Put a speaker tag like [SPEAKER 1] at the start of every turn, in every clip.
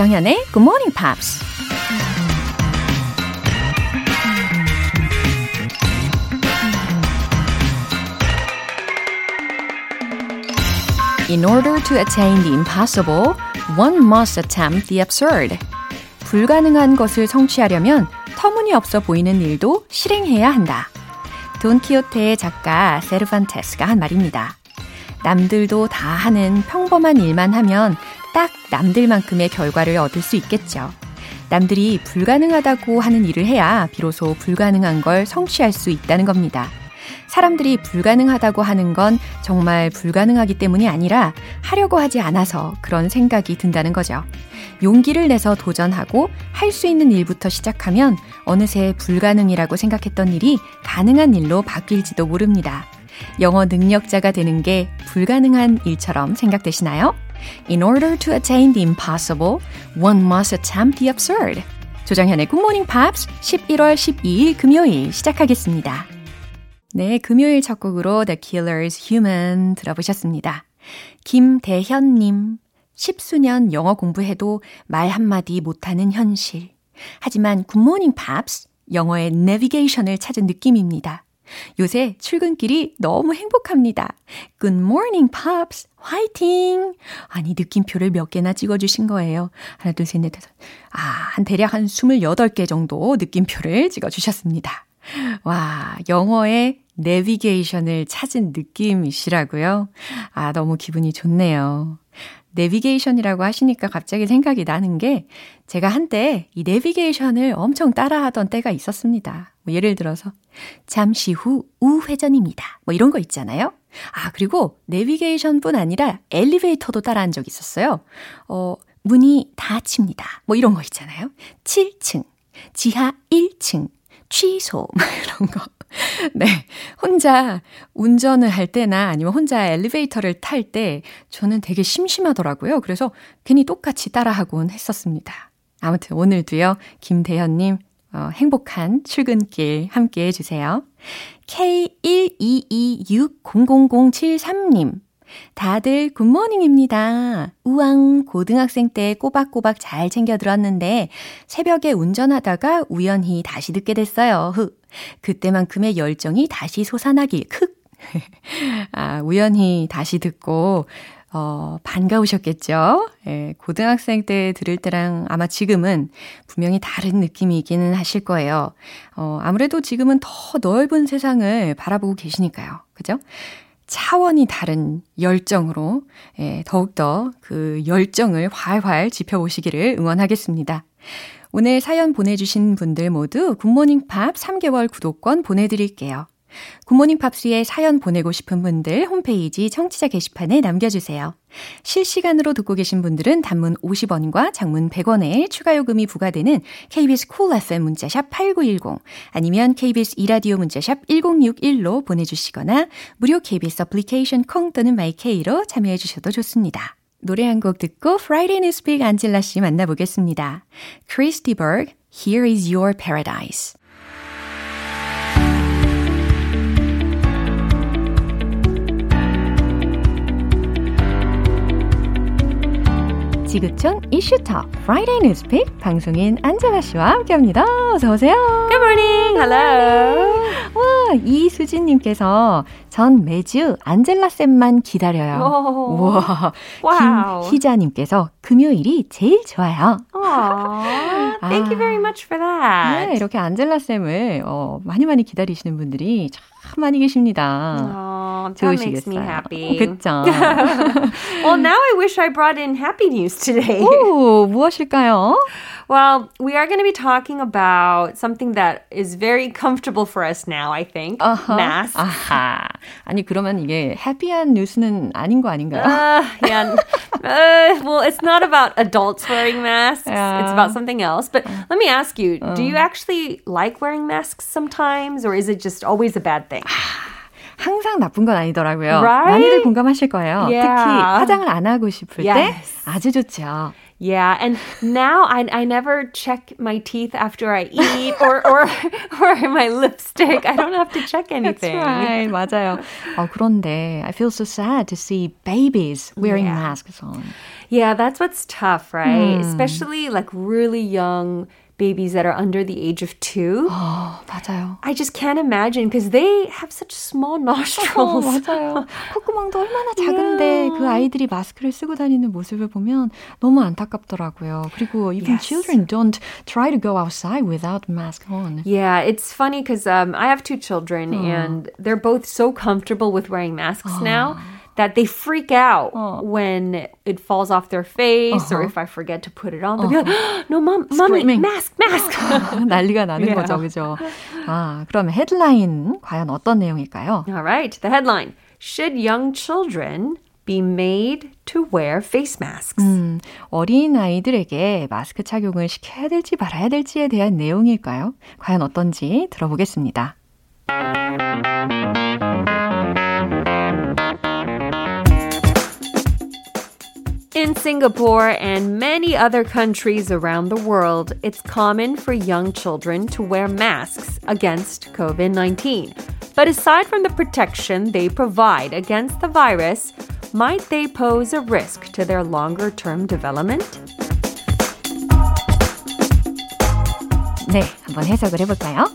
[SPEAKER 1] 조정현의 Good Morning Pops. In order to attain the impossible, one must attempt the absurd. 불가능한 것을 성취하려면 터무니없어 보이는 일도 실행해야 한다. 돈키호테의 작가 세르반테스가 한 말입니다. 남들도 다 하는 평범한 일만 하면 딱 남들만큼의 결과를 얻을 수 있겠죠. 남들이 불가능하다고 하는 일을 해야 비로소 불가능한 걸 성취할 수 있다는 겁니다. 사람들이 불가능하다고 하는 건 정말 불가능하기 때문이 아니라 하려고 하지 않아서 그런 생각이 든다는 거죠. 용기를 내서 도전하고 할 수 있는 일부터 시작하면 어느새 불가능이라고 생각했던 일이 가능한 일로 바뀔지도 모릅니다. 영어 능력자가 되는 게 불가능한 일처럼 생각되시나요? In order to attain the impossible, one must attempt the absurd. 조정현의 Morning Pops 11월 12일 금요일 시작하겠습니다. 네, 금요일 첫 곡으로 The Killer's Human 들어보셨습니다. 김대현님, 십수년 영어 공부해도 말 한마디 못하는 현실. 하지만 Good Morning Pops, 영어의 내비게이션을 찾은 느낌입니다. 요새 출근길이 너무 행복합니다. Good morning, Pops. 화이팅! 아니, 느낌표를 몇 개나 찍어주신 거예요. 하나, 둘, 셋, 넷, 다섯. 아, 한 대략 한 28개 정도 느낌표를 찍어주셨습니다. 와, 영어의 내비게이션을 찾은 느낌이시라고요? 아, 너무 기분이 좋네요. 내비게이션이라고 하시니까 갑자기 생각이 나는 게 제가 한때 이 내비게이션을 엄청 따라하던 때가 있었습니다. 뭐 예를 들어서 잠시 후 우회전입니다. 뭐 이런 거 있잖아요. 아, 그리고 내비게이션뿐 아니라 엘리베이터도 따라한 적 있었어요. 어, 문이 닫힙니다. 뭐 이런 거 있잖아요. 7층, 지하 1층, 취소, 뭐 이런 거. 네. 혼자 운전을 할 때나 아니면 혼자 엘리베이터를 탈 때 저는 되게 심심하더라고요. 그래서 괜히 똑같이 따라하곤 했었습니다. 아무튼 오늘도요, 김대현 님, 어, 행복한 출근길 함께 해주세요. K122600073님. 다들 good morning입니다. 우왕 고등학생 때 꼬박꼬박 잘 챙겨 들었는데 새벽에 운전하다가 우연히 다시 듣게 됐어요. 흑. 그때만큼의 열정이 다시 솟아나길 크 아, 우연히 다시 듣고 어, 반가우셨겠죠? 예, 고등학생 때 들을 때랑 아마 지금은 분명히 다른 느낌이기는 하실 거예요. 어, 아무래도 지금은 더 넓은 세상을 바라보고 계시니까요. 그죠? 차원이 다른 열정으로 예, 더욱더 그 열정을 활활 지펴보시기를 응원하겠습니다. 오늘 사연 보내주신 분들 모두 Good Morning Pop 3개월 구독권 보내드릴게요. Good Morning Pops에 사연 보내고 싶은 분들 홈페이지 청취자 게시판에 남겨주세요. 실시간으로 듣고 계신 분들은 단문 50원과 장문 100원의 추가 요금이 부과되는 KBS Cool FM 문자샵 8910 아니면 KBS 2라디오 문자샵 1061로 보내주시거나 무료 KBS 어플리케이션 콩 또는 my K로 참여해 주셔도 좋습니다. 노래 한 곡 듣고 Friday Newspeak 안젤라 씨 만나보겠습니다. Christy Berg, Here is Your Paradise. 지구촌 이슈톡 Friday Newspeak 방송인 안젤라 씨와 함께합니다. 어서 오세요.
[SPEAKER 2] Good morning. Hello.
[SPEAKER 1] 와 이수진님께서 전 매주 안젤라 쌤만 기다려요.
[SPEAKER 2] Oh.
[SPEAKER 1] 우와.
[SPEAKER 2] Wow.
[SPEAKER 1] 김희자님께서 금요일이 제일 좋아요.
[SPEAKER 2] Aww, thank you very much for that.
[SPEAKER 1] 네, 이렇게 안젤라 쌤을 어, 많이 많이 기다리시는 분들이 참 많이 계십니다.
[SPEAKER 2] Aww, that makes me happy.
[SPEAKER 1] 그쵸?
[SPEAKER 2] well, now I wish I brought in happy news today.
[SPEAKER 1] 오, 무엇일까요?
[SPEAKER 2] Well, we are going to be talking about something that is very comfortable for us now, I think.
[SPEAKER 1] 어허.
[SPEAKER 2] Masks.
[SPEAKER 1] 아하. 아니, 그러면 이게 해피한 뉴스는 아닌 거 아닌가요?
[SPEAKER 2] Uh, yeah. Uh, well, it's not about adults wearing masks.
[SPEAKER 1] Yeah.
[SPEAKER 2] It's about something else. But let me ask you, do you actually like wearing masks sometimes, or is it just always a bad thing?
[SPEAKER 1] 항상 나쁜 건 아니더라고요.
[SPEAKER 2] Right?
[SPEAKER 1] 많이들 공감하실 거예요.
[SPEAKER 2] Yeah.
[SPEAKER 1] 특히 화장을 안 하고 싶을 때
[SPEAKER 2] Yes.
[SPEAKER 1] 아주 좋죠.
[SPEAKER 2] Yeah, and now I I never check my teeth after I eat or or or my lipstick. I don't have to check anything.
[SPEAKER 1] That's right. 맞아요. 어, 그런데 I feel so sad to see babies wearing
[SPEAKER 2] Yeah.
[SPEAKER 1] masks on.
[SPEAKER 2] Yeah, that's what's tough, right? Especially like really young babies that are under the age of two.
[SPEAKER 1] 어, 맞아요.
[SPEAKER 2] I just can't imagine because they have such small
[SPEAKER 1] 어,
[SPEAKER 2] nostrils.
[SPEAKER 1] 맞아요. 콧구멍도 얼마나 작은데 그 아이들이 마스크를 쓰고 다니는 모습을 보면 너무 안타깝더라고요. 그리고 even
[SPEAKER 2] Yes.
[SPEAKER 1] children don't try to go outside without mask on.
[SPEAKER 2] Yeah, it's funny because um, I have two children and they're both so comfortable with wearing masks now that they freak out when it falls off their face or if I forget to put it on. They'll be like, no, mom, mommy,
[SPEAKER 1] Screaming.
[SPEAKER 2] mask, mask.
[SPEAKER 1] 난리가 나는
[SPEAKER 2] Yeah.
[SPEAKER 1] 거죠, 그죠? 아, 그럼 헤드라인 과연 어떤 내용일까요?
[SPEAKER 2] All right, the headline Should young children be made to wear face masks?
[SPEAKER 1] 음, 어린 아이들에게 마스크 착용을 시켜야 될지 말아야 될지에 대한 내용일까요? 과연 어떤지 들어보겠습니다.
[SPEAKER 2] In Singapore and many other countries around the world, it's common for young children to wear masks against COVID 19. But aside from the protection they provide against the virus, might they pose a risk to their longer term development?
[SPEAKER 1] 네, 한번 해석을 해볼까요?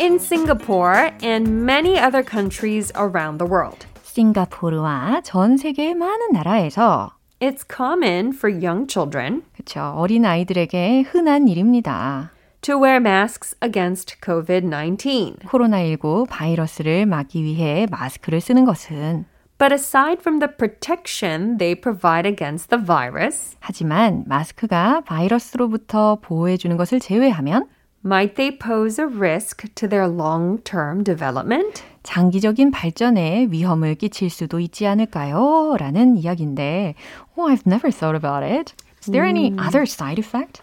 [SPEAKER 2] In Singapore and many other countries around the world,
[SPEAKER 1] 싱가포르와 전 세계의 많은 나라에서
[SPEAKER 2] it's common for young children
[SPEAKER 1] 그쵸, 어린 아이들에게 흔한 일입니다.
[SPEAKER 2] to wear masks against COVID 19.
[SPEAKER 1] 코로나19 바이러스를 막기 위해 마스크를 쓰는 것은
[SPEAKER 2] But aside from the protection they provide against the virus,
[SPEAKER 1] 하지만 마스크가 바이러스로부터 보호해 주는 것을 제외하면
[SPEAKER 2] might they pose a risk to their long term development?
[SPEAKER 1] 장기적인 발전에 위험을 끼칠 수도 있지 않을까요? 라는 이야기인데, oh, I've never thought about it. Is there any other side effect?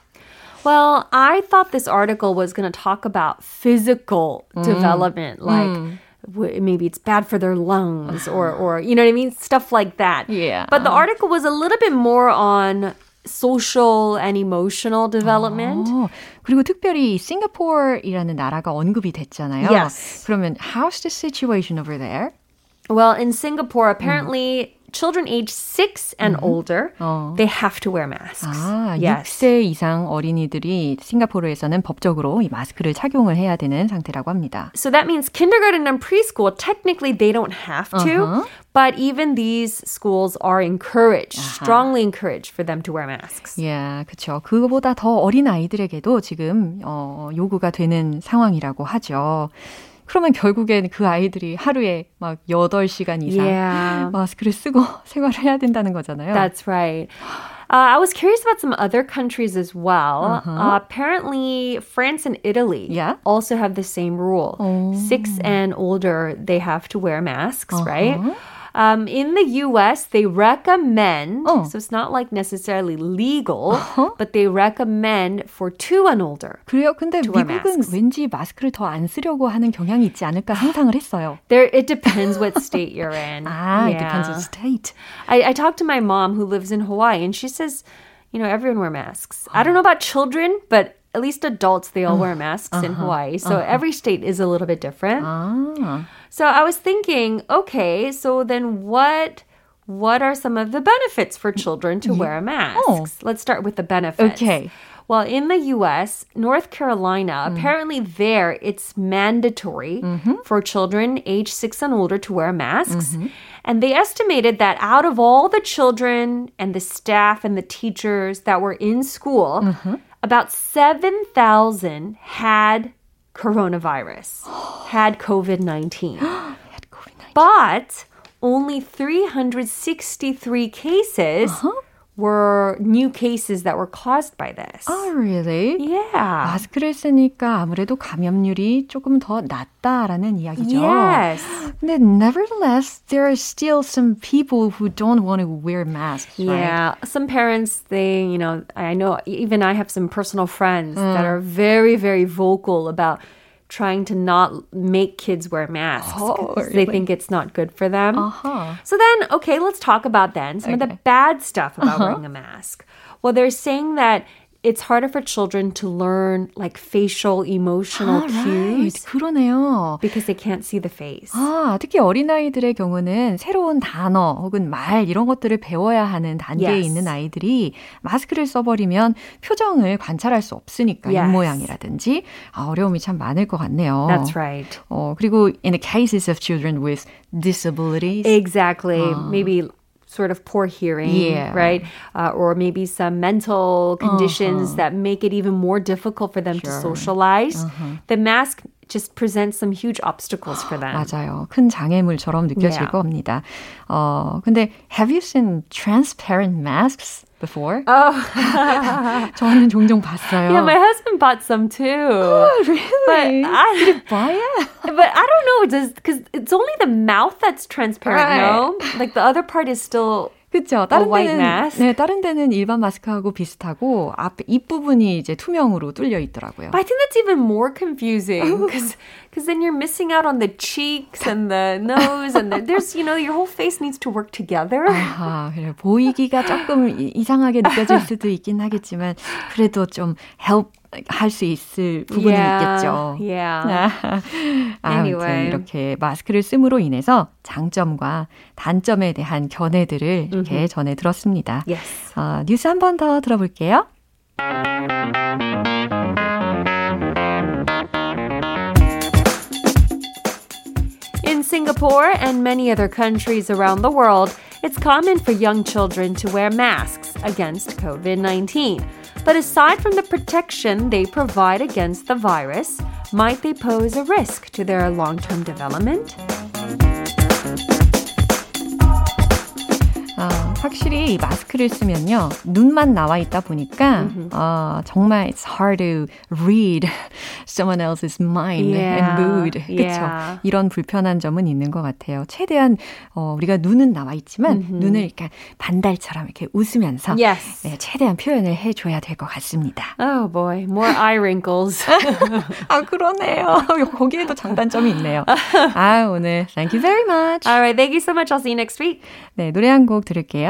[SPEAKER 2] Well, I thought this article was going to talk about physical development, like w- maybe it's bad for their lungs or, or, you know what I mean? Stuff like that.
[SPEAKER 1] Yeah.
[SPEAKER 2] But the article was a little bit more on social and emotional development.
[SPEAKER 1] 어, 그리고 특별히 싱가포르이라는 나라가 언급이 됐잖아요.
[SPEAKER 2] Yes.
[SPEAKER 1] 그러면 how's the situation over there?
[SPEAKER 2] Well, in Singapore, apparently children age six and older,
[SPEAKER 1] 어.
[SPEAKER 2] they have to wear masks.
[SPEAKER 1] 아,
[SPEAKER 2] yes.
[SPEAKER 1] 6세 이상 어린이들이 싱가포르에서는 법적으로 이 마스크를 착용을 해야 되는 상태라고 합니다.
[SPEAKER 2] So that means kindergarten and preschool, technically they don't have to, but even these schools are encouraged, strongly encouraged for them to wear masks.
[SPEAKER 1] 예, 그렇죠. 그거보다 더 어린 아이들에게도 지금 어, 요구가 되는 상황이라고 하죠. 그러면 결국엔 그 아이들이 하루에 막 8시간 이상
[SPEAKER 2] Yeah.
[SPEAKER 1] 마스크를 쓰고 생활을 해야 된다는 거잖아요.
[SPEAKER 2] That's right. Uh, I was curious about some other countries as well. Uh, apparently, France and Italy
[SPEAKER 1] Yeah.
[SPEAKER 2] also have the same rule. Six and older, they have to wear masks, right? Um, in the US, they recommend,
[SPEAKER 1] Oh.
[SPEAKER 2] so it's not like necessarily legal, but they recommend for two and older.
[SPEAKER 1] 그래요? 근데
[SPEAKER 2] wear
[SPEAKER 1] 미국은
[SPEAKER 2] masks.
[SPEAKER 1] 왠지 마스크를 더 안 쓰려고 하는 경향이 있지 않을까 상상을 했어요.
[SPEAKER 2] There, it depends what state you're in.
[SPEAKER 1] 아, it depends on
[SPEAKER 2] Yeah.
[SPEAKER 1] state.
[SPEAKER 2] I, I talked to my mom who lives in Hawaii, and she says, you know, everyone wear masks. I don't know about children, but at least adults, they all wear uh-huh. masks in uh-huh. Hawaii. So uh-huh. every state is a little bit different.
[SPEAKER 1] 아,
[SPEAKER 2] So I was thinking, okay, so then what? What are some of the benefits for children to wear masks? Oh. Let's start with the benefits.
[SPEAKER 1] Okay.
[SPEAKER 2] Well, in the US, North Carolina, mm. apparently there it's mandatory mm-hmm. for children age six and older to wear masks. Mm-hmm. And they estimated that out of all the children and the staff and the teachers that were in school, mm-hmm. About 7,000 had coronavirus, had COVID 19. But only 363 cases uh-huh were new cases that were caused by this.
[SPEAKER 1] oh, really?
[SPEAKER 2] Yeah.
[SPEAKER 1] 마스크를 쓰니까 아무래도 감염률이 조금 더 낮다라는 이야기죠.
[SPEAKER 2] Yes.
[SPEAKER 1] 근데 nevertheless, there are still some people who don't want to wear masks, right?
[SPEAKER 2] Yeah. Some parents, they, you know, I know even I have some personal friends that are very, very vocal about trying to not make kids wear masks
[SPEAKER 1] Oh,
[SPEAKER 2] 'cause they
[SPEAKER 1] really?
[SPEAKER 2] think it's not good for them.
[SPEAKER 1] Uh-huh.
[SPEAKER 2] So then, okay, let's talk about then some of the bad stuff about wearing a mask. Well, they're saying that it's harder for children to learn like facial emotional
[SPEAKER 1] 아,
[SPEAKER 2] cues
[SPEAKER 1] right. 그러네요.
[SPEAKER 2] because they can't see the face.
[SPEAKER 1] 아, 특히 어린아이들의 경우는 새로운 단어 혹은 말 이런 것들을 배워야 하는 단계에
[SPEAKER 2] Yes.
[SPEAKER 1] 있는 아이들이 마스크를 써버리면 표정을 관찰할 수 없으니까
[SPEAKER 2] Yes.
[SPEAKER 1] 입모양이라든지 아, 어려움이 참 많을 것 같네요.
[SPEAKER 2] That's right.
[SPEAKER 1] 어, 그리고 in the cases of children with disabilities
[SPEAKER 2] Exactly. Maybe sort of poor hearing,
[SPEAKER 1] Yeah.
[SPEAKER 2] right? Uh, or maybe some mental conditions that make it even more difficult for them to socialize. The mask just presents some huge obstacles for them.
[SPEAKER 1] 맞아요. 큰 장애물처럼 느껴질
[SPEAKER 2] Yeah.
[SPEAKER 1] 겁니다. 어, 근데 have you seen transparent masks before?
[SPEAKER 2] Oh,
[SPEAKER 1] 저는 종종 봤어요.
[SPEAKER 2] yeah, my husband bought some too.
[SPEAKER 1] really?
[SPEAKER 2] But I,
[SPEAKER 1] Buy it?
[SPEAKER 2] but I don't know, does because it's only the mouth that's transparent, no? Like the other part is still
[SPEAKER 1] 그렇죠. 다른 데는? 네, 다른 데는 일반 마스크하고 비슷하고 앞 입 부분이 이제 투명으로 뚫려 있더라고요.
[SPEAKER 2] But I think that's even more confusing because then you're missing out on the cheeks and the nose and the, there's you know your whole face needs to work together.
[SPEAKER 1] 아, 그래 보이기가 조금 이- 이상하게 느껴질 수도 있긴 하겠지만 그래도 좀 help 할수 있을 부분은 있겠죠.
[SPEAKER 2] Yeah.
[SPEAKER 1] 아무튼
[SPEAKER 2] Anyway.
[SPEAKER 1] 이렇게 마스크를 씀으로 인해서 장점과 단점에 대한 견해들을 이렇게 전해 들었습니다.
[SPEAKER 2] Yes.
[SPEAKER 1] 어, 뉴스 한 번 더 들어볼게요.
[SPEAKER 2] In Singapore and many other countries around the world, it's common for young children to wear masks against COVID 19. But aside from the protection they provide against the virus, might they pose a risk to their long term development?
[SPEAKER 1] 확실히 이 마스크를 쓰면요 눈만 나와 있다 보니까 어, 정말 it's hard to read someone else's mind
[SPEAKER 2] Yeah,
[SPEAKER 1] and mood 그렇죠
[SPEAKER 2] yeah.
[SPEAKER 1] 이런 불편한 점은 있는 것 같아요 최대한 어, 우리가 눈은 나와 있지만 눈을 이렇게 반달처럼 이렇게 웃으면서
[SPEAKER 2] Yes.
[SPEAKER 1] 네, 최대한 표현을 해 줘야 될 것 같습니다
[SPEAKER 2] Oh boy, more eye wrinkles.
[SPEAKER 1] 아 그러네요 거기에도 장단점이 있네요 아 오늘 thank you very much
[SPEAKER 2] All right, thank you so much. I'll see you next week.
[SPEAKER 1] 네 노래 한 곡 들을게요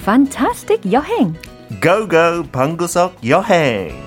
[SPEAKER 1] fantastic 여행.
[SPEAKER 3] 고고 방구석 여행.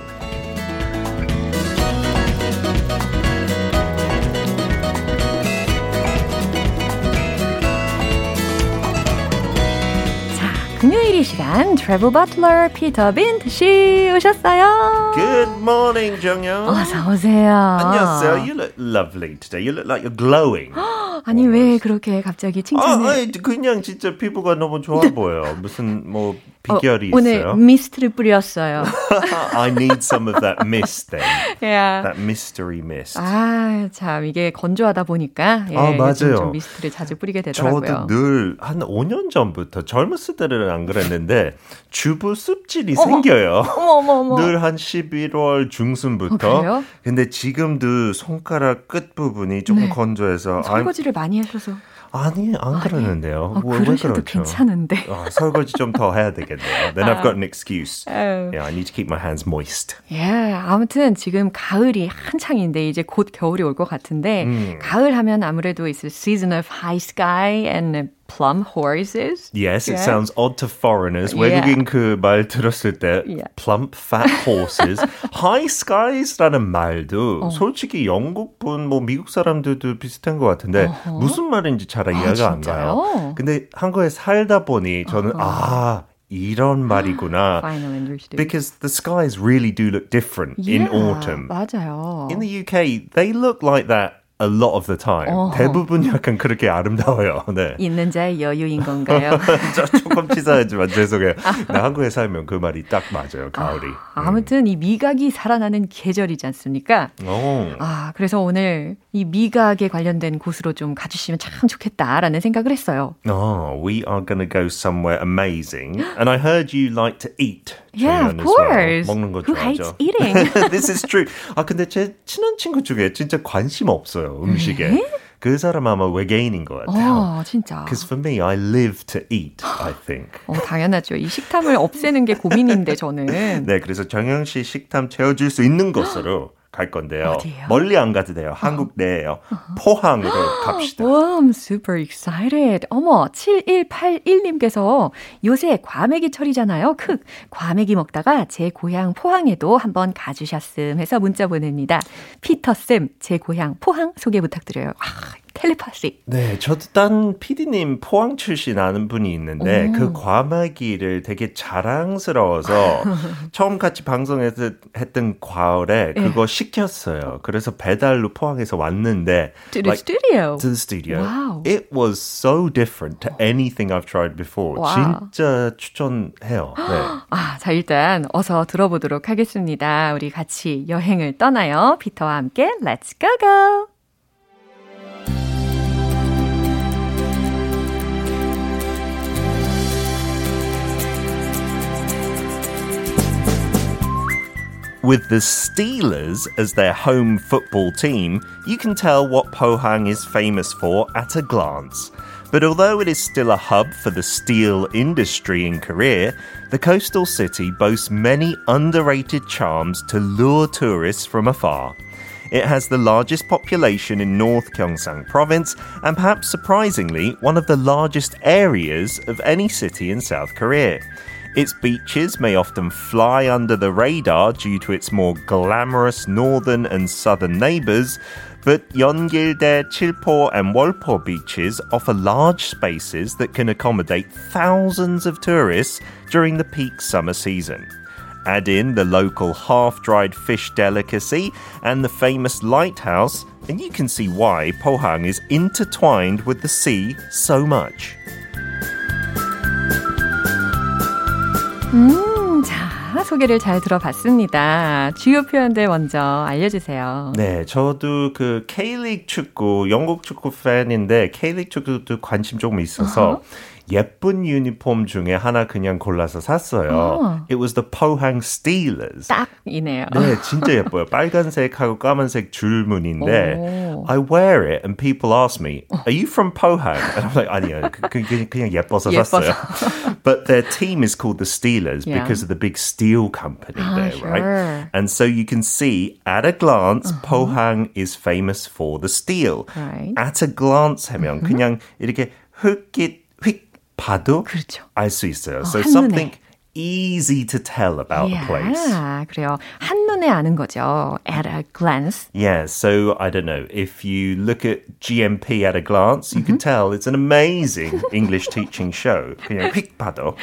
[SPEAKER 1] 자, 금요일 이 시간 트래블 버틀러 피터 빈트 씨 오셨어요.
[SPEAKER 3] Good morning, 정연.
[SPEAKER 1] 어서 오세요.
[SPEAKER 3] 안녕하세요. You look lovely today. You look like you're glowing.
[SPEAKER 1] 아니 왜 그렇게 갑자기
[SPEAKER 3] 아,
[SPEAKER 1] 칭찬을?
[SPEAKER 3] 아니, 그냥 진짜 피부가 너무 좋아 보여. 무슨 뭐
[SPEAKER 1] 어,
[SPEAKER 3] 비결이
[SPEAKER 1] 오늘
[SPEAKER 3] 있어요?
[SPEAKER 1] 미스트를 뿌렸어요.
[SPEAKER 3] I need some of that mist then.
[SPEAKER 1] 야.
[SPEAKER 3] That mystery mist.
[SPEAKER 1] 아, 참 이게 건조하다 보니까 예,
[SPEAKER 3] 아, 맞아요.
[SPEAKER 1] 좀 미스트를 자주 뿌리게 되더라고요.
[SPEAKER 3] 저도 늘 한 5년 전부터 젊었을 때는 안 그랬는데 주부 습진이 생겨요.
[SPEAKER 1] 어머 어머 어머.
[SPEAKER 3] 늘 한 11월 중순부터.
[SPEAKER 1] 어?
[SPEAKER 3] 근데 지금도 손가락 끝 부분이 조금
[SPEAKER 1] 네.
[SPEAKER 3] 건조해서 아,
[SPEAKER 1] 설거지를 많이 하셔서
[SPEAKER 3] 아니 안 그러는데요.
[SPEAKER 1] 어,
[SPEAKER 3] 왜, 왜
[SPEAKER 1] 그러셔도
[SPEAKER 3] 그렇죠?
[SPEAKER 1] 괜찮은데.
[SPEAKER 3] 아, 설거지 좀 더 해야 되겠네요. Then I've got an excuse.
[SPEAKER 1] 아유.
[SPEAKER 3] Yeah, I need to keep my hands moist.
[SPEAKER 1] 예, 아무튼 지금 가을이 한창인데 이제 곧 겨울이 올 것 같은데
[SPEAKER 3] 음.
[SPEAKER 1] 가을 하면 아무래도 it's a season of high sky and plum horses.
[SPEAKER 3] Yes, it
[SPEAKER 1] Yeah.
[SPEAKER 3] sounds odd to foreigners.
[SPEAKER 1] Yeah.
[SPEAKER 3] 외국인 그 말 들었을 때
[SPEAKER 1] Yeah.
[SPEAKER 3] plump fat horses, high skies라는 말도
[SPEAKER 1] 어.
[SPEAKER 3] 솔직히 영국 분, 뭐 미국 사람들도 비슷한 것 같은데 무슨 말인지 잘 이해가 안
[SPEAKER 1] 진짜요?
[SPEAKER 3] 가요. 근데 한국에 살다 보니 저는 아 이런 말이구나.
[SPEAKER 1] Final English do.
[SPEAKER 3] Because the skies really do look different in
[SPEAKER 1] Yeah,
[SPEAKER 3] autumn.
[SPEAKER 1] 맞아요.
[SPEAKER 3] In the UK, they look like that a lot of the time. 대부분 약간 그렇게 아름다워요. 네.
[SPEAKER 1] 있는 자의 여유인 건가요?
[SPEAKER 3] 저 조금 치사하지만 죄송해요. 네, 한국에 살면 그 말이 딱 맞아요. 가을이.
[SPEAKER 1] 아무튼 이 미각이 살아나는 계절이지 않습니까?
[SPEAKER 3] 오.
[SPEAKER 1] 아, 그래서 오늘 이 미각에 관련된 곳으로 좀 가주시면 참 좋겠다라는 생각을 했어요.
[SPEAKER 3] Oh, we are going to go somewhere amazing. And I heard you like to eat.
[SPEAKER 1] Yeah, of
[SPEAKER 3] as well.
[SPEAKER 1] course.
[SPEAKER 3] 먹는 거
[SPEAKER 1] Who
[SPEAKER 3] 좋아하죠.
[SPEAKER 1] hates eating?
[SPEAKER 3] This is true. 아 근데 제 친한 친구 중에 진짜 관심 없어요 음식에. 그 사람 아마 외계인인 것 같아요.
[SPEAKER 1] 어, 진짜.
[SPEAKER 3] Because for me, I live to eat. I think.
[SPEAKER 1] 어, 당연하죠. 이 식탐을 없애는 게 고민인데 저는.
[SPEAKER 3] 네, 그래서 정영 씨 식탐 채워줄 수 있는 곳으로 갈 건데요.
[SPEAKER 1] 어디예요?
[SPEAKER 3] 멀리 안 가도 돼요. 한국 내에요. 포항으로 갑시다.
[SPEAKER 1] 와, I'm super excited. 어머, 7181님께서 요새 과메기 철이잖아요. 크. 과메기 먹다가 제 고향 포항에도 한번 가주셨음 해서 문자 보냅니다. 피터쌤, 제 고향 포항 소개 부탁드려요. 아, 텔레파시.
[SPEAKER 3] 네, 저도 딴 PD님 포항 출신 아는 분이 있는데 그 과메기를 되게 자랑스러워서 처음 같이 방송에서 했던 과월에 그거 시켰어요. 그래서 배달로 포항에서 왔는데
[SPEAKER 1] To the studio.
[SPEAKER 3] to the studio.
[SPEAKER 1] Wow.
[SPEAKER 3] It was so different to anything I've tried before.
[SPEAKER 1] Wow.
[SPEAKER 3] 진짜 추천해요. 네.
[SPEAKER 1] 아, 자, 일단 어서 들어보도록 하겠습니다. 우리 같이 여행을 떠나요. 피터와 함께 Let's go go!
[SPEAKER 3] With the Steelers as their home football team, you can tell what Pohang is famous for at a glance. But although it is still a hub for the steel industry in Korea, the coastal city boasts many underrated charms to lure tourists from afar. It has the largest population in North Gyeongsang province and perhaps surprisingly one of the largest areas of any city in South Korea. Its beaches may often fly under the radar due to its more glamorous northern and southern neighbors, but Yeongildae, Chilpo, and Wolpo beaches offer large spaces that can accommodate thousands of tourists during the peak summer season. Add in the local half dried fish delicacy and the famous lighthouse, and you can see why Pohang is intertwined with the sea so much.
[SPEAKER 1] 음, 자, 소개를 잘 들어봤습니다. 주요 표현들 먼저 알려주세요.
[SPEAKER 3] 네, 저도 그 K리그 축구, 영국 축구 팬인데 K리그 축구도 관심 조금 있어서 예쁜 유니폼 중에 하나 그냥 골라서 샀어요. It was the Pohang Steelers.
[SPEAKER 1] 딱이네요.
[SPEAKER 3] 네, 진짜 예뻐요. 빨간색하고 까만색 줄무늬인데
[SPEAKER 1] 오.
[SPEAKER 3] I wear it and people ask me, "Are you from Pohang?" And I'm like, 아니요, 그, 그, 그냥, 그냥 예뻐서
[SPEAKER 1] 예뻐서.
[SPEAKER 3] 샀어요. But their team is called the Steelers
[SPEAKER 1] Yeah.
[SPEAKER 3] because of the big steel company
[SPEAKER 1] Ah,
[SPEAKER 3] there,
[SPEAKER 1] sure.
[SPEAKER 3] right? And so you can see at a glance, Pohang is famous for the steel.
[SPEAKER 1] Right.
[SPEAKER 3] At a glance 하면 그냥 이렇게 흙깃 휙 봐도
[SPEAKER 1] 그렇죠.
[SPEAKER 3] 알수 있어요. So
[SPEAKER 1] 한눈에.
[SPEAKER 3] something easy to tell about a place.
[SPEAKER 1] 야, 그래요. 한눈에 아는 거죠. At a glance.
[SPEAKER 3] Yeah, so I don't know. If you look at GMP at a glance, you can tell it's an amazing English teaching show. 그냥 휙 봐도.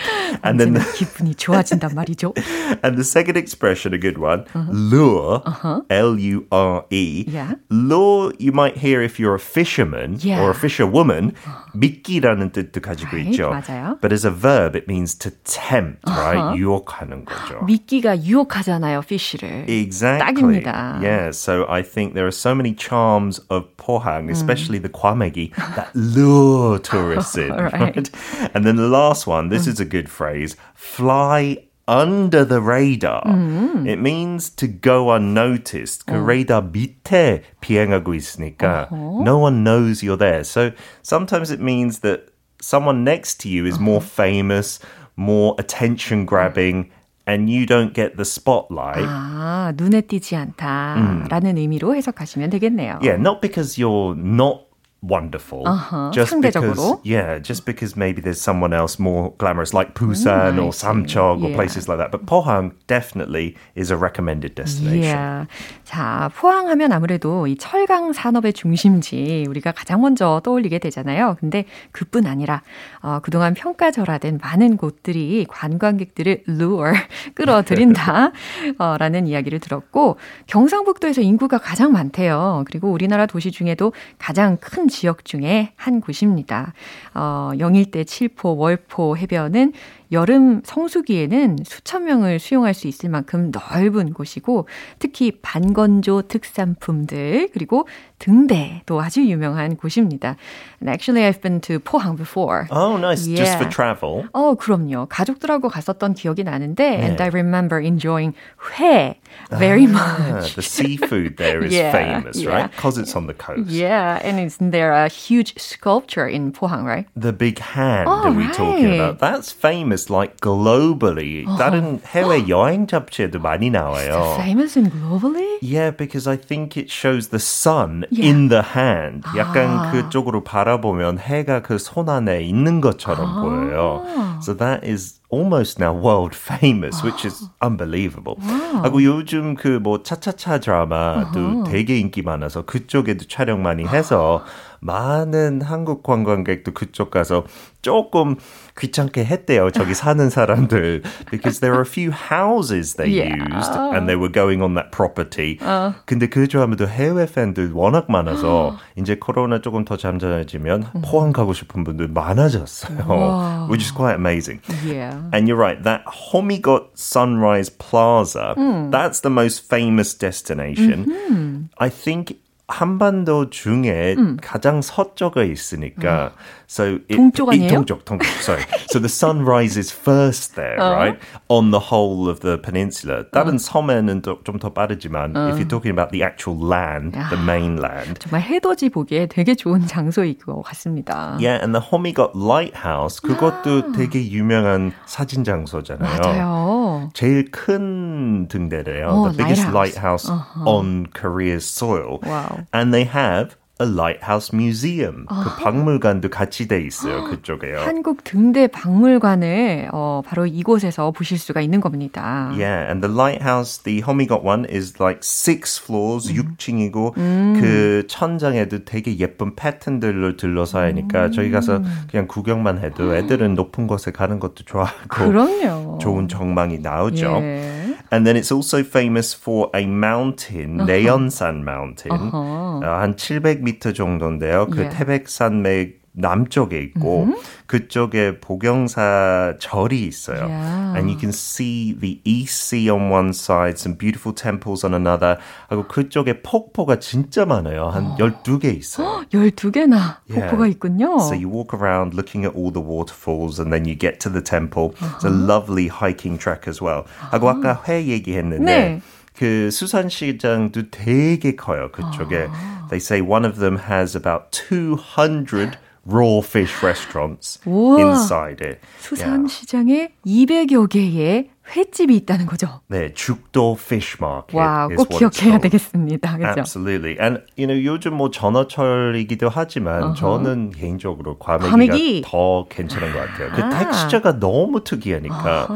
[SPEAKER 3] And then the,
[SPEAKER 1] 기분이 좋아진단 말이죠.
[SPEAKER 3] and the second expression, a good one, lure, L U R E.
[SPEAKER 1] Yeah.
[SPEAKER 3] Lure, you might hear if you're a fisherman
[SPEAKER 1] Yeah.
[SPEAKER 3] or a fisherwoman. 미끼라는 뜻도 가지고
[SPEAKER 1] Right,
[SPEAKER 3] 있죠.
[SPEAKER 1] 맞아요.
[SPEAKER 3] But as a verb, it means to tempt, right? 유혹하는 거죠.
[SPEAKER 1] 미끼가 유혹하잖아요, fish를.
[SPEAKER 3] Exactly.
[SPEAKER 1] 딱입니다.
[SPEAKER 3] Yeah, so I think there are so many charms of Pohang,
[SPEAKER 1] Mm.
[SPEAKER 3] especially the kwamegi, that lure tourists in.
[SPEAKER 1] Right.
[SPEAKER 3] And then the last one, this is a good phrase, fly under the radar.
[SPEAKER 1] Mm.
[SPEAKER 3] It means to go unnoticed.
[SPEAKER 1] Oh.
[SPEAKER 3] 그 radar 밑에 비행하고 있으니까
[SPEAKER 1] Uh-huh.
[SPEAKER 3] no one knows you're there. So sometimes it means that someone next to you is more
[SPEAKER 1] Uh-huh.
[SPEAKER 3] famous, more attention grabbing, and you don't get the spotlight.
[SPEAKER 1] 아, 눈에 띄지 않다라는 의미로 해석하시면 되겠네요.
[SPEAKER 3] Yeah, not because you're not wonderful.
[SPEAKER 1] Uh-huh,
[SPEAKER 3] just
[SPEAKER 1] 상대적으로.
[SPEAKER 3] because, yeah, just because maybe there's someone else more glamorous, like Busan
[SPEAKER 1] Mm,
[SPEAKER 3] or. Samcheong or
[SPEAKER 1] Yeah.
[SPEAKER 3] places like that. But Pohang definitely is a recommended destination.
[SPEAKER 1] Yeah. 자, 포항하면 아무래도 이 철강 산업의 중심지 우리가 가장 먼저 떠올리게 되잖아요. 근데 그뿐 아니라 어, 그동안 평가절하된 많은 곳들이 관광객들을 lure 끌어들인다 어, 라는 이야기를 들었고 경상북도에서 인구가 가장 많대요. 그리고 우리나라 도시 중에도 가장 큰 지역 중에 한 곳입니다. 어, 영일대, 칠포, 월포 해변은 여름 성수기에는 수천 명을 수용할 수 있을 만큼 넓은 곳이고 특히 반건조 특산품들 그리고 등대도 아주 유명한 곳입니다. And actually I've been to 포항 before.
[SPEAKER 3] Oh, nice. Just for
[SPEAKER 1] Yeah.
[SPEAKER 3] travel.
[SPEAKER 1] 어, 그럼요. 가족들하고 갔었던 기억이 나는데
[SPEAKER 3] 네.
[SPEAKER 1] and I remember enjoying 회 very
[SPEAKER 3] Ah,
[SPEAKER 1] much.
[SPEAKER 3] the seafood there is
[SPEAKER 1] Yeah,
[SPEAKER 3] famous,
[SPEAKER 1] yeah.
[SPEAKER 3] right? Because it's on the coast.
[SPEAKER 1] Yeah, and isn't there a huge sculpture in Pohang, right?
[SPEAKER 3] The big hand
[SPEAKER 1] Oh,
[SPEAKER 3] are we talking
[SPEAKER 1] right.
[SPEAKER 3] about? That's famous like globally. 다른 해외 여행 잡지에도 많이 나와요.
[SPEAKER 1] Famous and globally?
[SPEAKER 3] Yeah, because I think it shows the sun
[SPEAKER 1] Yeah.
[SPEAKER 3] in the hand. 약간
[SPEAKER 1] 아.
[SPEAKER 3] 그쪽으로 바라보면 해가 그 손 안에 있는 것처럼 보여요. So that is almost now world famous, which is unbelievable. 하고 요즘 그 뭐 차차차 드라마도 되게 인기 많아서 그쪽에도 촬영 많이 해서 많은 한국 관광객도 그쪽 가서 조금 귀찮게 했대요. 저기 사는 사람들 because there are a few houses they
[SPEAKER 1] Yeah.
[SPEAKER 3] used and they were going on that property. 근데 그 드라마도 해외 팬들 워낙 많아서 이제 코로나 조금 더 잠잠해지면 포항 가고 싶은 분들 많아졌어요. which is quite amazing.
[SPEAKER 1] Yeah.
[SPEAKER 3] And you're right, that Homigot Sunrise Plaza, that's the most famous destination. I think 한반도 중에 가장 서쪽에 있으니까 so it,
[SPEAKER 1] 동쪽
[SPEAKER 3] 이-
[SPEAKER 1] 아니에요?
[SPEAKER 3] 동쪽, 동쪽, sorry. so the sun rises first there, right? On the whole of the peninsula. 다른 섬에는 좀 더 빠르지만 if you're talking about the actual land, the mainland,
[SPEAKER 1] 정말 해돋이 보기에 되게 좋은 장소인 것 같습니다.
[SPEAKER 3] Yeah, and the Homigot Lighthouse 그것도 되게 유명한 사진 장소잖아요.
[SPEAKER 1] 맞아요.
[SPEAKER 3] 제일 큰 등대래요.
[SPEAKER 1] 어,
[SPEAKER 3] the biggest
[SPEAKER 1] lighthouse.
[SPEAKER 3] lighthouse on Korea's soil.
[SPEAKER 1] Wow.
[SPEAKER 3] And they have a lighthouse museum. 그 박물관도 같이 돼 있어요. 그쪽에요.
[SPEAKER 1] 한국 등대 박물관을 어, 바로 이곳에서 보실 수가 있는 겁니다.
[SPEAKER 3] Yeah, and the lighthouse, the Homigot one is like six floors, 6층이고 그 천장에도 되게 예쁜 패턴들로 둘러싸여 있으니까 저희 가서 그냥 구경만 해도 애들은 높은 곳에 가는 것도 좋아하고
[SPEAKER 1] 그럼요.
[SPEAKER 3] 좋은 전망이 나오죠.
[SPEAKER 1] 예.
[SPEAKER 3] And then it's also famous for a mountain, 내연산 mountain. 어, 한 700m 정도인데요. 그
[SPEAKER 1] Yeah.
[SPEAKER 3] 태백산맥 남쪽에 있고 그쪽에 복영사 절이 있어요.
[SPEAKER 1] Yeah.
[SPEAKER 3] And you can see the East Sea on one side, some beautiful temples on another. 하고 그쪽에 폭포가 진짜 많아요. 한 12개 있어요.
[SPEAKER 1] 12개나
[SPEAKER 3] Yeah.
[SPEAKER 1] 폭포가 있군요.
[SPEAKER 3] So you walk around looking at all the waterfalls and then you get to the temple. It's a lovely hiking track as well. 하고 아까 회 얘기했는데
[SPEAKER 1] 네.
[SPEAKER 3] 그 수산시장도 되게 커요. 그쪽에. They say one of them has about 200 raw fish restaurants
[SPEAKER 1] 우와.
[SPEAKER 3] inside it.
[SPEAKER 1] 수산시장에 200여 개의 횟집이 있다는 거죠.
[SPEAKER 3] 네, 죽도 fish market.
[SPEAKER 1] 와, 꼭 기억해야. 되겠습니다. 그죠?
[SPEAKER 3] Absolutely. And you know 요즘 뭐 전어철이기도 하지만 저는 개인적으로 과메기가
[SPEAKER 1] 과메기.
[SPEAKER 3] 더 괜찮은 것 같아요. 그
[SPEAKER 1] 아.
[SPEAKER 3] 텍스처가 너무 특이하니까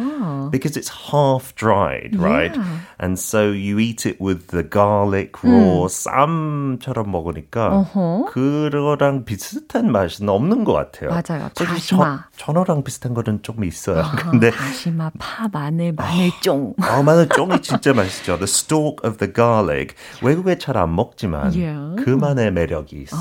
[SPEAKER 3] because it's half dried, right?
[SPEAKER 1] Yeah.
[SPEAKER 3] And so you eat it with the garlic raw 쌈처럼 먹으니까 그거랑 비슷한 맛은 없는 것 같아요.
[SPEAKER 1] 맞아요. 다시마.
[SPEAKER 3] 전, 전어랑 비슷한 거는 조금 있어요. 근데
[SPEAKER 1] 다시마, 파, 마늘, 마늘쫑.
[SPEAKER 3] 아, 마늘 쫑이 진짜 맛있죠. The stalk of the garlic. 외국에 잘 안 먹지만
[SPEAKER 1] Yeah.
[SPEAKER 3] 그만의 매력이 있어.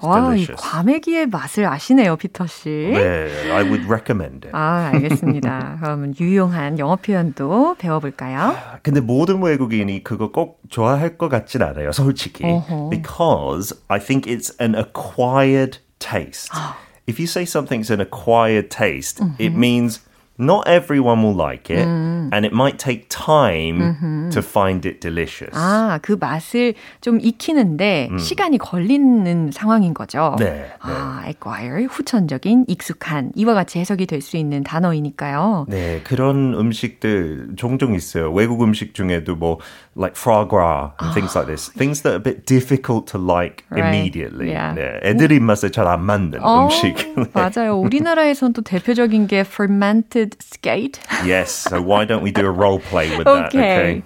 [SPEAKER 3] It's
[SPEAKER 1] 와, 이. 과메기의 맛을 아시네요, 피터 씨.
[SPEAKER 3] 네, I would recommend it.
[SPEAKER 1] 아, 알겠습니다. 그러면 유용한 영어 표현도 배워볼까요?
[SPEAKER 3] 근데 모든 외국인이 그거 꼭 좋아할 것 같진 않아요, 솔직히.
[SPEAKER 1] 어허.
[SPEAKER 3] Because I think it's an acquired taste. If you say something's an acquired taste, it means not everyone will like it. and it might take time to find it delicious.
[SPEAKER 1] 아, 그 맛을 좀 익히는데
[SPEAKER 3] 음.
[SPEAKER 1] 시간이 걸리는 상황인 거죠.
[SPEAKER 3] 네, 네.
[SPEAKER 1] 아, acquire, 후천적인, 익숙한, 이와 같이 해석이 될 수 있는 단어이니까요.
[SPEAKER 3] 네, 그런 음식들 종종 있어요. 외국 음식 중에도 뭐 like foie gras and things like this. Things that are a bit difficult to like
[SPEAKER 1] Right.
[SPEAKER 3] immediately.
[SPEAKER 1] Yeah.
[SPEAKER 3] 네, 애들 입맛에 잘 안 맞는
[SPEAKER 1] 어,
[SPEAKER 3] 음식.
[SPEAKER 1] 맞아요. 우리나라에선 또 대표적인 게 fermented skate.
[SPEAKER 3] yes, so why don't we do a role play with that?
[SPEAKER 1] Okay.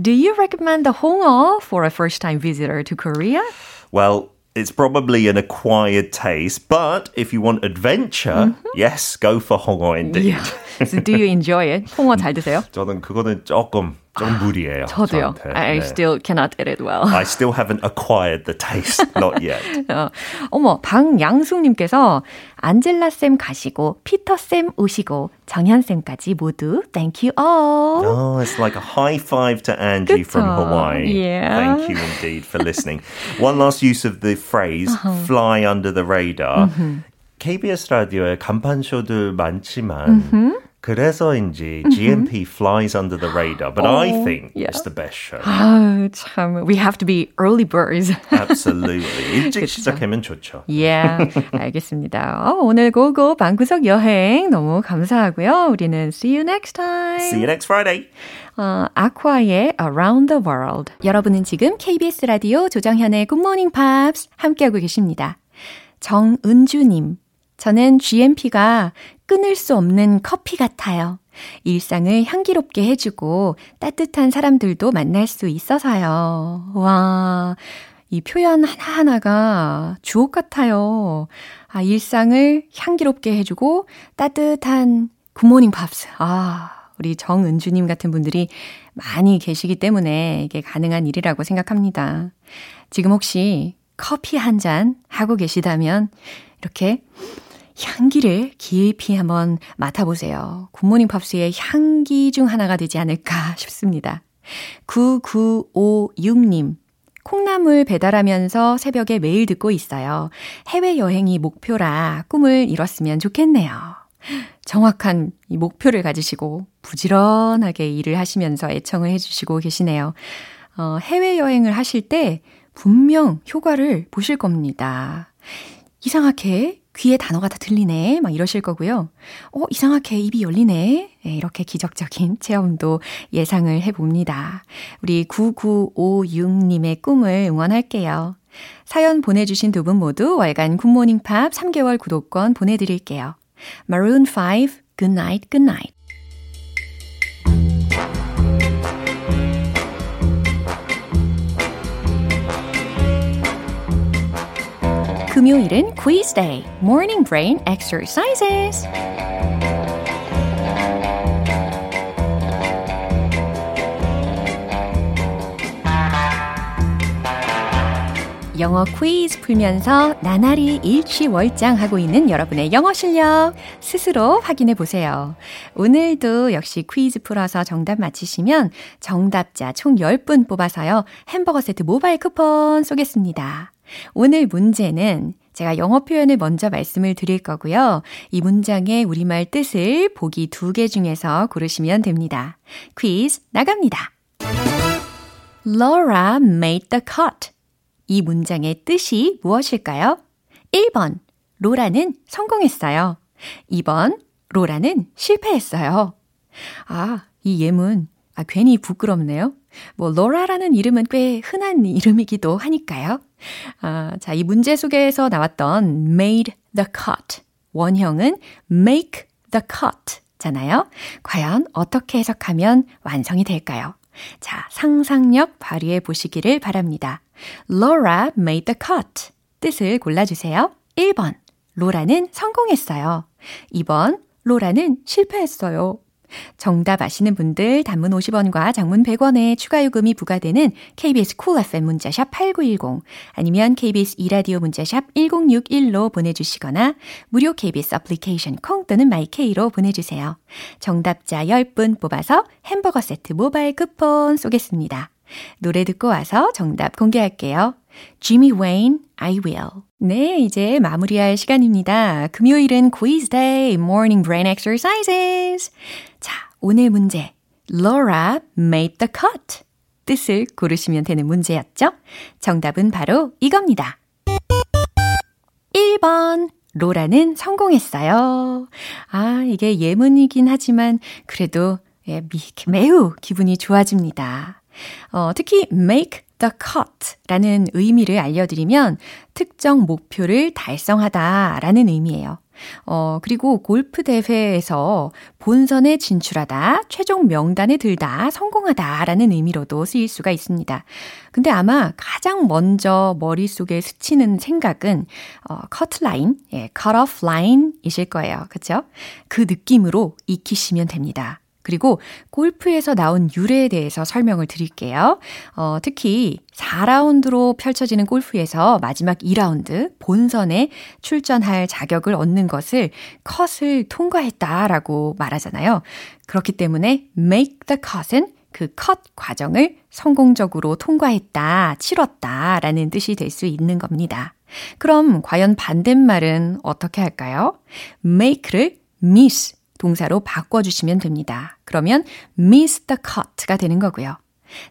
[SPEAKER 1] Do you recommend the 홍어 for a first-time visitor to Korea?
[SPEAKER 3] Well, it's probably an acquired taste, but if you want adventure, yes, go for 홍어 indeed.
[SPEAKER 1] Yeah. So do you enjoy it? 홍어 잘 드세요?
[SPEAKER 3] 저는 그거는 조금 좀 무리예요.
[SPEAKER 1] 저도요.
[SPEAKER 3] 저한테.
[SPEAKER 1] I
[SPEAKER 3] 네.
[SPEAKER 1] still cannot eat it well.
[SPEAKER 3] I still haven't acquired the taste, not yet.
[SPEAKER 1] 어, 어머, 방양숙님께서 안젤라 쌤 가시고 피터 쌤 오시고 정현 쌤까지 모두 thank you all.
[SPEAKER 3] Oh, it's like a high five to Angie from
[SPEAKER 1] 그쵸.
[SPEAKER 3] Hawaii.
[SPEAKER 1] Yeah.
[SPEAKER 3] Thank you indeed for listening. One last use of the phrase fly under the radar. KBS 라디오에 간판쇼들 많지만 그래서인지 GMP flies under the radar, but I think
[SPEAKER 1] yeah.
[SPEAKER 3] it's the best show.
[SPEAKER 1] 아, 참, we have to be early birds.
[SPEAKER 3] Absolutely. 일찍
[SPEAKER 1] 그쵸.
[SPEAKER 3] 시작하면 좋죠.
[SPEAKER 1] yeah, 알겠습니다. 어, 오늘 고고 방구석 여행 너무 감사하고요. 우리는 see you next time.
[SPEAKER 3] See you next Friday.
[SPEAKER 1] 어, 아쿠아의 Around the World. 여러분은 지금 KBS 라디오 조정현의 Good Morning Pops 함께하고 계십니다. 정은주님. 저는 GMP가 끊을 수 없는 커피 같아요. 일상을 향기롭게 해주고 따뜻한 사람들도 만날 수 있어서요. 와, 이 표현 하나하나가 주옥 같아요. 아, 일상을 향기롭게 해주고 따뜻한 굿모닝 팝스. 아, 우리 정은주님 같은 분들이 많이 계시기 때문에 이게 가능한 일이라고 생각합니다. 지금 혹시 커피 한 잔 하고 계시다면 이렇게 향기를 깊이 한번 맡아보세요. 굿모닝 팝스의 향기 중 하나가 되지 않을까 싶습니다. 9956님. 콩나물 배달하면서 새벽에 매일 듣고 있어요. 해외여행이 목표라 꿈을 이뤘으면 좋겠네요. 정확한 이 목표를 가지시고 부지런하게 일을 하시면서 애청을 해주시고 계시네요. 어, 해외여행을 하실 때 분명 효과를 보실 겁니다. 이상하게 귀에 단어가 다 들리네. 막 이러실 거고요. 어, 이상하게 입이 열리네. 네, 이렇게 기적적인 체험도 예상을 해봅니다. 우리 9956님의 꿈을 응원할게요. 사연 보내주신 두 분 모두 월간 굿모닝 팝 3개월 구독권 보내드릴게요. Maroon 5, Good Night, Good Night. 금요일은 quiz day, morning brain exercises. 영어 퀴즈 풀면서 나날이 일취월장하고 있는 여러분의 영어 실력 스스로 확인해 보세요. 오늘도 역시 퀴즈 풀어서 정답 맞히시면 정답자 총 10분 뽑아서요. 햄버거 세트 모바일 쿠폰 쏘겠습니다. 오늘 문제는 제가 영어 표현을 먼저 말씀을 드릴 거고요. 이 문장의 우리말 뜻을 보기 두 개 중에서 고르시면 됩니다. 퀴즈 나갑니다. Laura made the cut. 이 문장의 뜻이 무엇일까요? 1번, 로라는 성공했어요. 2번, 로라는 실패했어요. 아, 이 예문, 아, 괜히 부끄럽네요. 뭐, 로라라는 이름은 꽤 흔한 이름이기도 하니까요. 아, 자, 이 문제 속에서 나왔던 made the cut. 원형은 make the cut 잖아요. 과연 어떻게 해석하면 완성이 될까요? 자, 상상력 발휘해 보시기를 바랍니다. Laura made the cut. 뜻을 골라주세요. 1번, 로라는 성공했어요. 2번, 로라는 실패했어요. 정답 아시는 분들 단문 50원과 장문 100원의 추가 요금이 부과되는 KBS Cool FM 문자샵 8910 아니면 KBS 2라디오 문자샵 1061로 보내주시거나 무료 KBS 애플리케이션 콩 또는 my K로 보내주세요. 정답자 10분 뽑아서 햄버거 세트 모바일 쿠폰 쏘겠습니다. 노래 듣고 와서 정답 공개할게요. Jimmy Wayne, I will. 네, 이제 마무리할 시간입니다. 금요일은 quiz day, morning brain exercises. 자, 오늘 문제. Laura made the cut. 뜻을 고르시면 되는 문제였죠? 정답은 바로 이겁니다. 1번. 로라는 성공했어요. 아, 이게 예문이긴 하지만 그래도 예, 매우 기분이 좋아집니다. 어, 특히 make the cut 라는 의미를 알려드리면 특정 목표를 달성하다 라는 의미예요. 어, 그리고 골프 대회에서 본선에 진출하다, 최종 명단에 들다, 성공하다 라는 의미로도 쓰일 수가 있습니다. 근데 아마 가장 먼저 머릿속에 스치는 생각은 어, cut line, 예, cut off line 이실 거예요. 그쵸? 그 느낌으로 익히시면 됩니다. 그리고 골프에서 나온 유래에 대해서 설명을 드릴게요. 어, 특히 4라운드로 펼쳐지는 골프에서 마지막 2라운드 본선에 출전할 자격을 얻는 것을 컷을 통과했다라고 말하잖아요. 그렇기 때문에 make the cut은 그 컷 과정을 성공적으로 통과했다, 치렀다 라는 뜻이 될 수 있는 겁니다. 그럼 과연 반대말은 어떻게 할까요? make를 miss 동사로 바꿔주시면 됩니다. 그러면 miss the cut가 되는 거고요.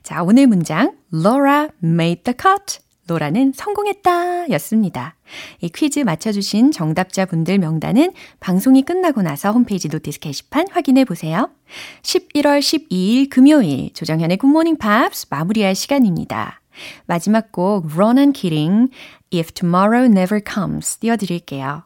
[SPEAKER 1] 자, 오늘 문장 Laura made the cut. 로라는 성공했다 였습니다. 이 퀴즈 맞춰주신 정답자분들 명단은 방송이 끝나고 나서 홈페이지 notice 게시판 확인해 보세요. 11월 12일 금요일 조정현의 Good Morning Pops 마무리할 시간입니다. 마지막 곡 Ronan Keating If Tomorrow Never Comes 띄워드릴게요.